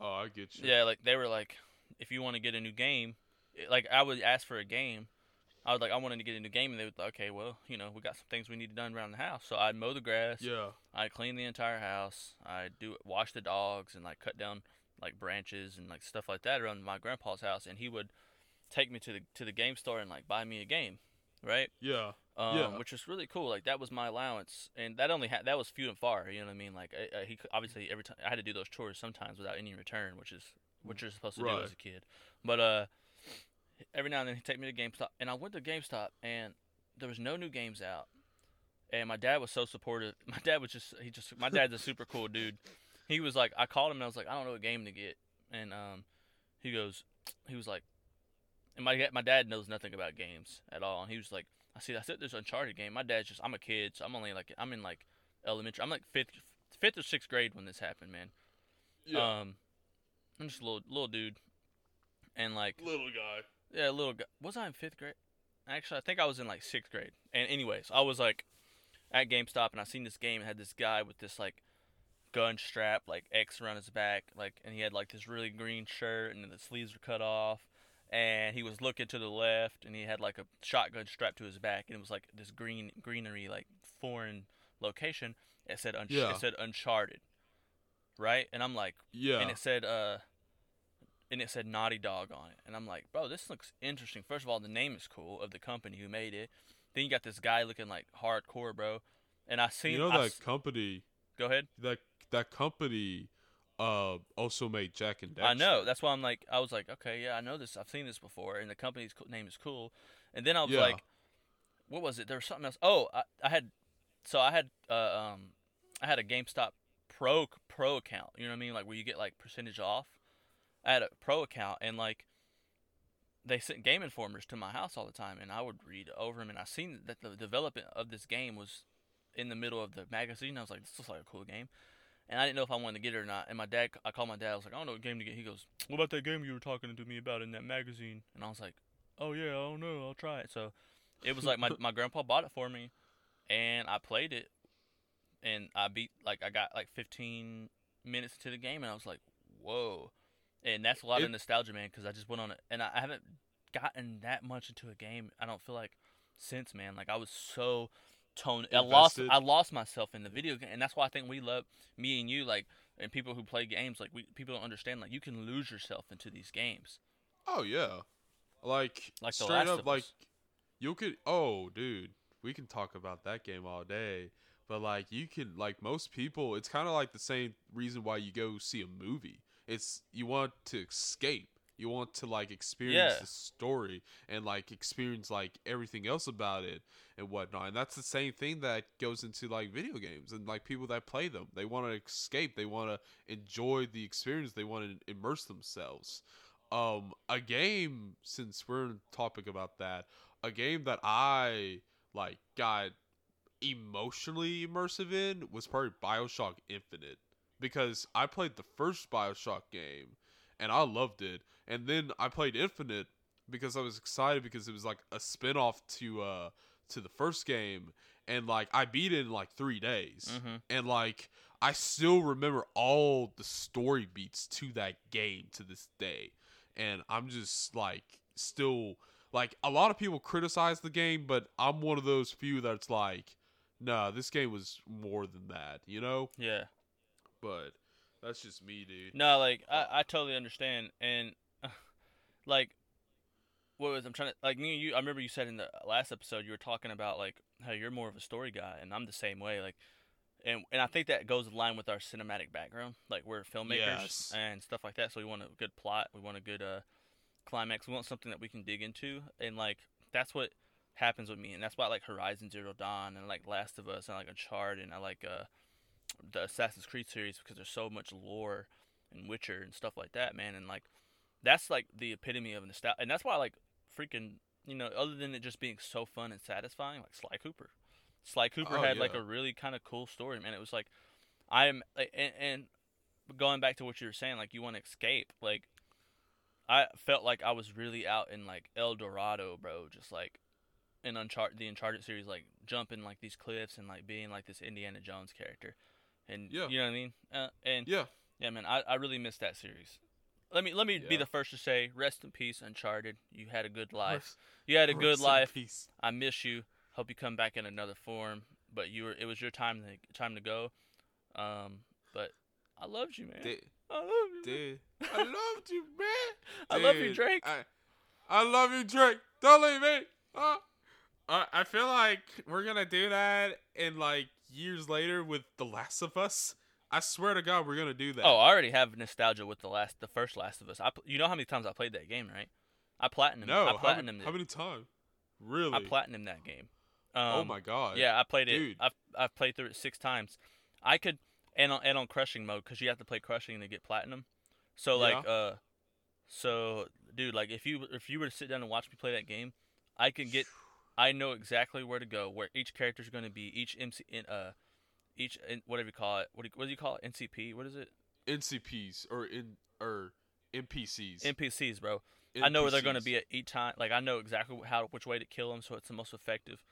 oh, I get you. Yeah, like they were like, if you want to get a new game, like I would ask for a game. I was like, I wanted to get a new game, and they would like, okay, well, you know, we got some things we need done around the house. So I'd mow the grass. Yeah. I'd clean the entire house. I do wash the dogs and like cut down like branches and like stuff like that around my grandpa's house, and he would take me to the to the game store and like buy me a game, right? Yeah. um, Yeah. which was really cool. Like that was my allowance, and that only had that was few and far. You know what I mean? Like I, I, he obviously every time I had to do those chores sometimes without any return, which is what you're supposed to do as a kid. But uh, every now and then he'd take me to GameStop, and I went to GameStop, and there was no new games out. And my dad was so supportive. *laughs* My dad was just he just my dad's a super cool dude. He was like I called him and I was like I don't know what game to get, and um, he goes he was like, and my my dad knows nothing about games at all, and he was like I see. I said there's Uncharted game. My dad's just. I'm a kid, so I'm only like. I'm in like elementary. I'm like fifth, fifth or sixth grade when this happened, man. Yeah. Um, I'm just a little little dude, and like Little guy. yeah, little guy. Was I in fifth grade? Actually, I think I was in like sixth grade. And anyways, I was like at GameStop, and I seen this game. and had this guy with this like gun strap, like X around his back, like, and he had like this really green shirt, and the sleeves were cut off. And he was looking to the left, and he had like a shotgun strapped to his back, and it was like this green greenery, like foreign location. It said un- Yeah. it said Uncharted, right? And I'm like, Yeah. and it said uh and it said Naughty Dog on it. And I'm like, bro, this looks interesting. First of all, the name is cool of the company who made it. Then you got this guy looking like hardcore, bro. And I seen you know that company go ahead. that that company uh also made Jak and Daxter. I know. That's why I'm like, I was like, okay, yeah, I know this. I've seen this before, and the company's name is cool. And then I was Yeah. like, what was it? There was something else. Oh, I, I had, so I had, uh, um, I had a GameStop Pro Pro account. You know what I mean? Like where you get like percentage off. I had a Pro account, and like they sent Game Informers to my house all the time, and I would read over them. And I seen that the development of this game was in the middle of the magazine. I was like, this looks like a cool game. And I didn't know if I wanted to get it or not. And my dad, I called my dad. I was like, I don't know what game to get. He goes, What about that game you were talking to me about in that magazine? And I was like, Oh yeah, I don't know. I'll try it. So it was like my *laughs* my grandpa bought it for me, and I played it, and I beat like I got like 15 minutes into the game, and I was like, Whoa. And that's a lot It- of nostalgia, man, because I just went on it, and I I haven't gotten that much into a game. I don't feel like since, man. Like I was so toned. I lost. I lost myself in the video game, and that's why I think we love me and you, like, and people who play games. Like we people don't understand. Like you can lose yourself into these games. Oh yeah, like Like The straight Last up, of like you could. Oh, dude, we can talk about that game all day. But like you can, like most people, it's kind of like the same reason why you go see a movie. It's you want to escape. You want to like experience Yeah. the story and like experience like everything else about it and whatnot. And that's the same thing that goes into like video games and like people that play them. They want to escape. They want to enjoy the experience. They want to immerse themselves. Um, a game since we're on topic about that, a game that I like got emotionally immersive in was probably Bioshock Infinite because I played the first Bioshock game and I loved it, and then I played Infinite because I was excited because it was like a spin-off to uh to the first game. And like I beat it in like 3 days. Mhm. and like I still remember all the story beats to that game to this day. And I'm just like still like a lot of people criticize the game but I'm one of those few that's like nah this game was more than that you know? Yeah. but that's just me dude. No, like I, I totally understand, and like what was I'm trying to like me and you. I remember you said in the last episode you were talking about like how you're more of a story guy, and I'm the same way. Like, and and I think that goes in line with our cinematic background. Like we're filmmakers Yes. and stuff like that, so we want a good plot, we want a good uh climax, we want something that we can dig into, and like that's what happens with me, and that's why I like Horizon Zero Dawn and like Last of Us and like Uncharted and I like uh the Assassin's Creed series because there's so much lore and Witcher and stuff like that, man. And like, that's like the epitome of nostalgia, and that's why like freaking, you know, other than it just being so fun and satisfying, like Sly Cooper. Sly Cooper Oh, had like a really kind of cool story, man. It was like, I'm and, and going back to what you were saying, like you want to escape, like. I felt like I was really out in like El Dorado, bro. Just like in Uncharted, the Uncharted series, like jumping like these cliffs and like being like this Indiana Jones character, and Yeah. you know what I mean. Uh, and yeah yeah, man, I, I really missed that series. Let me let me be the first to say, rest in peace, Uncharted. You had a good life. You had a good life. peace. I miss you. Hope you come back in another form. But you were it was your time to time to go. Um, but I loved you, man. Dude, I love you. man. dude, *laughs* I loved you, man. I love you, Dude, Drake. I, I love you, Drake. Don't leave me. Uh, I I feel like we're gonna do that in like years later with The Last of Us. I swear to God, we're gonna do that. Oh, I already have nostalgia with the last, the first Last of Us. I, you know how many times I played that game, right? I platinum. no! I how, platinum many, how many times? Really? I platinum that game. Um, oh my God! Yeah, I played it. Dude. I've I've played through it six times. I could and on and on crushing mode because you have to play crushing to get platinum. So like uh, so dude, like if you if you were to sit down and watch me play that game, I can get. I know exactly where to go, where each character's going to be, each MC in uh, each in, whatever you call it. What do you, what do you call it? NCP. What is it? NCPs or in or NPCs. NPCs, bro. NPCs. I know where they're going to be at each time. Like I know exactly how which way to kill them, so it's the most effective.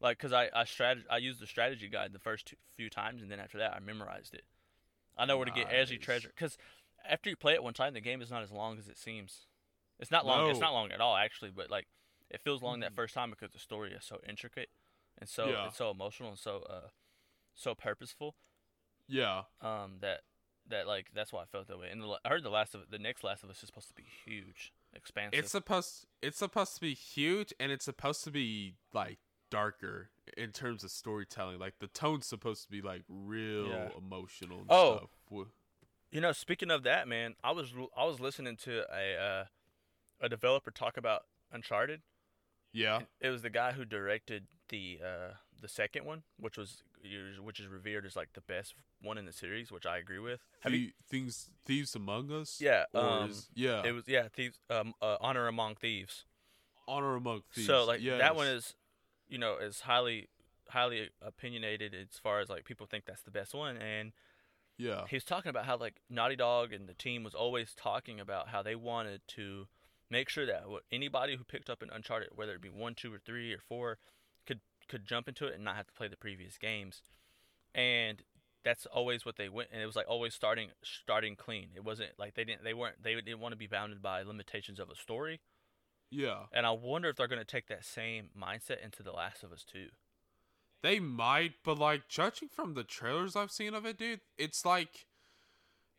Like, cause I I strat I used the strategy guide the first two, few times, and then after that I memorized it. I know where to get every Nice. treasure. Cause after you play it one time, the game is not as long as it seems. It's not long. No. It's not long at all, actually. But like, it feels long that Mhm. first time because the story is so intricate and so Yeah. it's so emotional and so uh so purposeful. Yeah. Um, that that like that's why I felt that way. And the, I heard the last of the next Last of Us is supposed to be huge, expansive. It's supposed it's supposed to be huge and it's supposed to be like darker in terms of storytelling. Like the tone's supposed to be like real Yeah. emotional and Oh. stuff. You know, speaking of that, man, I was I was listening to a uh, a developer talk about Uncharted. Yeah. It was the guy who directed the uh, the second one, which was which is revered as like the best one in the series, which I agree with. Have you? Things Thieves Among Us. Yeah, um, is- yeah. It was yeah, thieves, um, uh, Honor Among Thieves. Honor Among Thieves. So like that one is, you know, is highly highly opinionated as far as like people think that's the best one, and Yeah. he was talking about how like Naughty Dog and the team was always talking about how they wanted to make sure that anybody who picked up an Uncharted, whether it be one, two, or three, or four, could jump into it and not have to play the previous games, and that's always what they went, and it was like always starting starting clean. It wasn't like they didn't they weren't they didn't want to be bounded by limitations of a story, Yeah. and I wonder if they're going to take that same mindset into The Last of Us too. They might, but like judging from the trailers I've seen of it, dude, it's like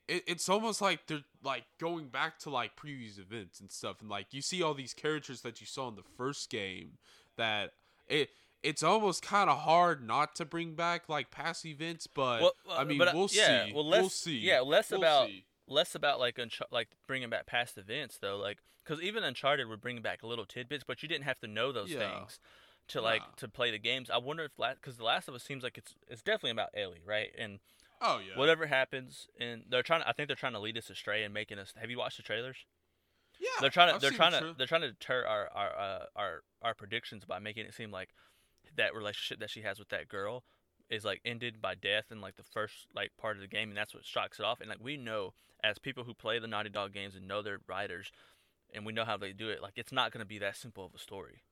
it, it's almost like they're like going back to like previous events and stuff, and like you see all these characters that you saw in the first game that it it's almost kind of hard not to bring back like past events, but Well, I uh, mean but, uh, we'll yeah, see. well, less- we'll see. yeah, less We'll about- see. less about like Unch- like bringing back past events though like because even uncharted would bringing back little tidbits but you didn't have to know those Yeah. things to like Nah. to play the games i wonder if because the last of us seems like it's it's definitely about ellie right and Oh yeah. whatever happens and they're trying to, i think they're trying to lead us astray and making us have you watched the trailers Yeah. they're trying to I've they're trying to they're trying to deter our our uh, our our predictions by making it seem like that relationship that she has with that girl is like ended by death in like the first like part of the game and that's what shocks it off and like we know as people who play the Naughty Dog games and know their writers and we know how they do it like it's not going to be that simple of a story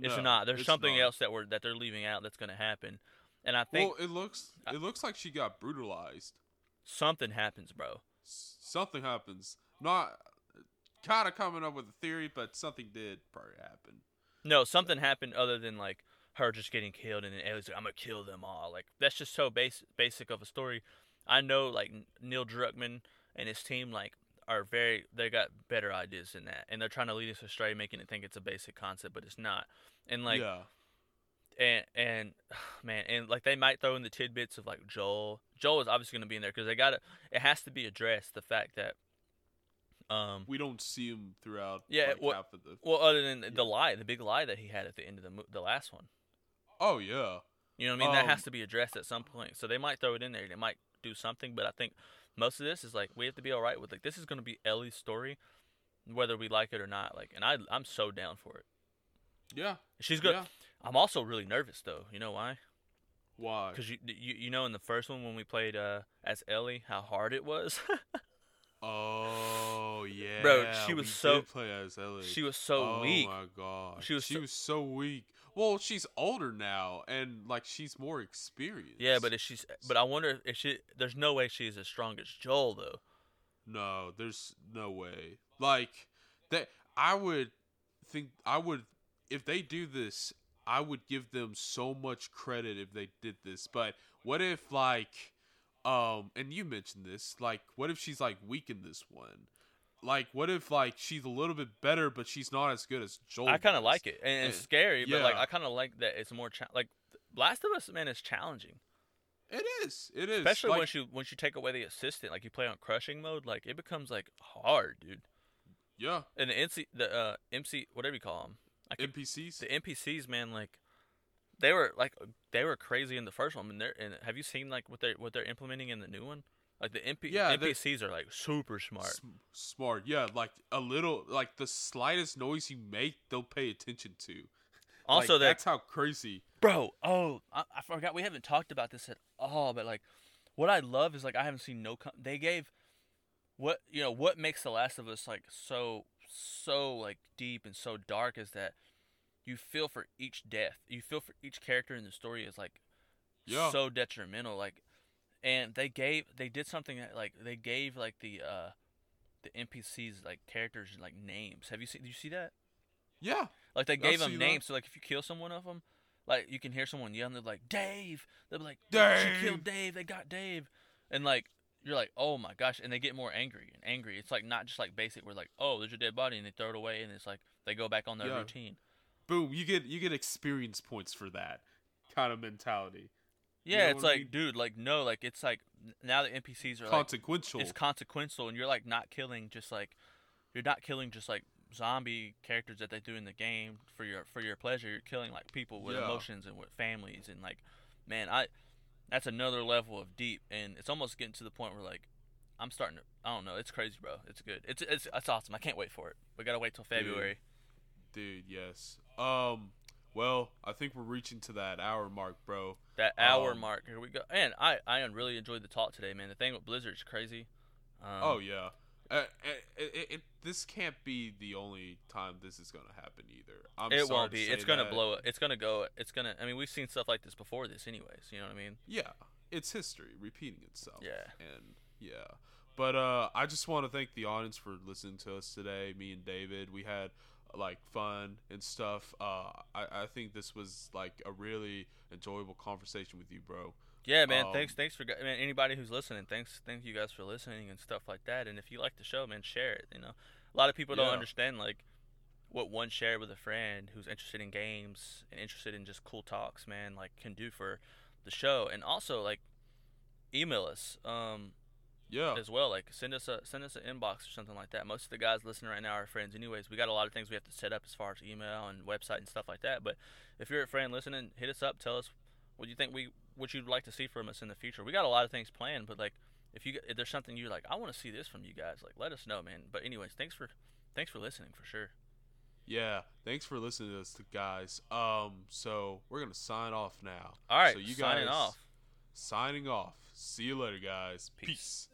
it's not there's it's something not. else that we're that they're leaving out that's going to happen and I think Well, it looks it looks like she got brutalized. something happens bro something happens. Not kind of coming up with a theory, but something did probably happen. No, something happened other than like her just getting killed and then Ellie's like, I'm gonna kill them all. Like that's just so basic basic of a story. I know like Neil Druckmann and his team like are very they got better ideas than that, and they're trying to lead us astray, making it think it's a basic concept, but it's not. And like yeah, and and *sighs* man, and like they might throw in the tidbits of like Joel. Joel is obviously gonna be in there because they got to It has to be addressed the fact that um we don't see him throughout. Yeah, like, what- half of the. well other than the lie, the big lie that he had at the end of the mo- the last one. Oh yeah, You know what I mean? that Um, has to be addressed at some point. So they might throw it in there. They might do something, but I think most of this is like we have to be all right with like this is going to be Ellie's story, whether we like it or not. Like, and I I'm so down for it. yeah. She's good. Yeah. I'm also really nervous though. You know why? Why? Because you, you you know in the first one when we played uh as Ellie, how hard it was. *laughs* Oh yeah, Bro, she was we so- did play as Ellie. she was so oh, weak. Oh my god, She was she so- was so weak. Well, she's older now, and like she's more experienced. Yeah, but if she's but I wonder if she there's no way she's as strong as Joel though. No, there's no way. Like that I would think I would if they do this, I would give them so much credit if they did this. But what if like um and you mentioned this, like what if she's like weak in this one? Like what if like she's a little bit better but she's not as good as Joel? I kind of like it, and it's Eh, scary, but like. I kind of like that it's more cha- like Last of Us man is challenging. It is. It is. especially like, once you once you take away the assistant, like you play on crushing mode, like it becomes like hard, dude. Yeah. And the NC, the uh, MC, whatever you call them, I keep, NPCs. the NPCs, man, like they were like they were crazy in the first one. And they're and have you seen like what they what they're implementing in the new one? Like the NP, Yeah, NPCs are like super smart. S- smart. Yeah, like a little like the slightest noise you make, they'll pay attention to. Also, like, that that's how crazy. bro, oh, I, I forgot we haven't talked about this at all. But like, what I love is like I haven't seen no. Com- they gave what you know what makes The Last of Us like so so like deep and so dark is that you feel for each death. You feel for each character in the story is like Yeah. so detrimental. Like, and they gave they did something that like they gave like the uh the NPCs like characters like names. Have you seen? Did you see that? Yeah. Like they gave them seen that. names, so like if you kill someone of them, like you can hear someone yelling, they're like Dave. They're like, Dave! She killed Dave. They got Dave, and like you're like, oh my gosh, and they get more angry and angry. It's like not just like basic. We're like, oh, there's your dead body, and they throw it away, and it's like they go back on their Yeah. routine. Boom. You get you get experience points for that kind of mentality. Yeah, know it's what I like, mean? dude, like no, like it's like now the NPCs are like consequential. it's consequential, and you're like not killing just like you're not killing just like zombie characters that they do in the game for your for your pleasure. You're killing like people with Yeah. emotions and with families and like man, I that's another level of deep, and it's almost getting to the point where like I'm starting to I don't know, it's crazy, bro. It's good. It's it's it's awesome. I can't wait for it. We gotta wait till February. Dude, yes. Um, well, I think we're reaching to that hour mark, bro. That hour Um, mark. Here we go. And I I really enjoyed the talk today, man. The thing with Blizzard's crazy. Um, oh yeah. Uh, it, it, it, this can't be the only time this is gonna happen either. I'm it won't be. It's gonna that. blow. It's gonna go. It's gonna. I mean, we've seen stuff like this before. This, anyways. You know what I mean? Yeah, it's history repeating itself. Yeah. and yeah. But uh, I just want to thank the audience for listening to us today. Me and David, we had like fun and stuff. Uh, I, I think this was like a really enjoyable conversation with you, bro. Yeah, man. Um, thanks. Thanks for man. Anybody who's listening, thanks. Thank you guys for listening and stuff like that. And if you like the show, man, share it. You know, a lot of people don't Yeah. understand like what one share with a friend who's interested in games and interested in just cool talks, man, like can do for the show. And also like email us. Um, Yeah, as well. Like send us a send us an inbox or something like that. Most of the guys listening right now are friends, anyways. We got a lot of things we have to set up as far as email and website and stuff like that. But if you're a friend listening, hit us up. Tell us what you think we what you'd like to see from us in the future. We got a lot of things planned, but like if you if there's something you're like, I want to see this from you guys, like let us know, man. But anyways, thanks for thanks for listening for sure. yeah. Thanks for listening to us, guys. Um, so we're gonna sign off now. All right, so you signing guys off. Signing off. See you later, guys. Peace. Peace.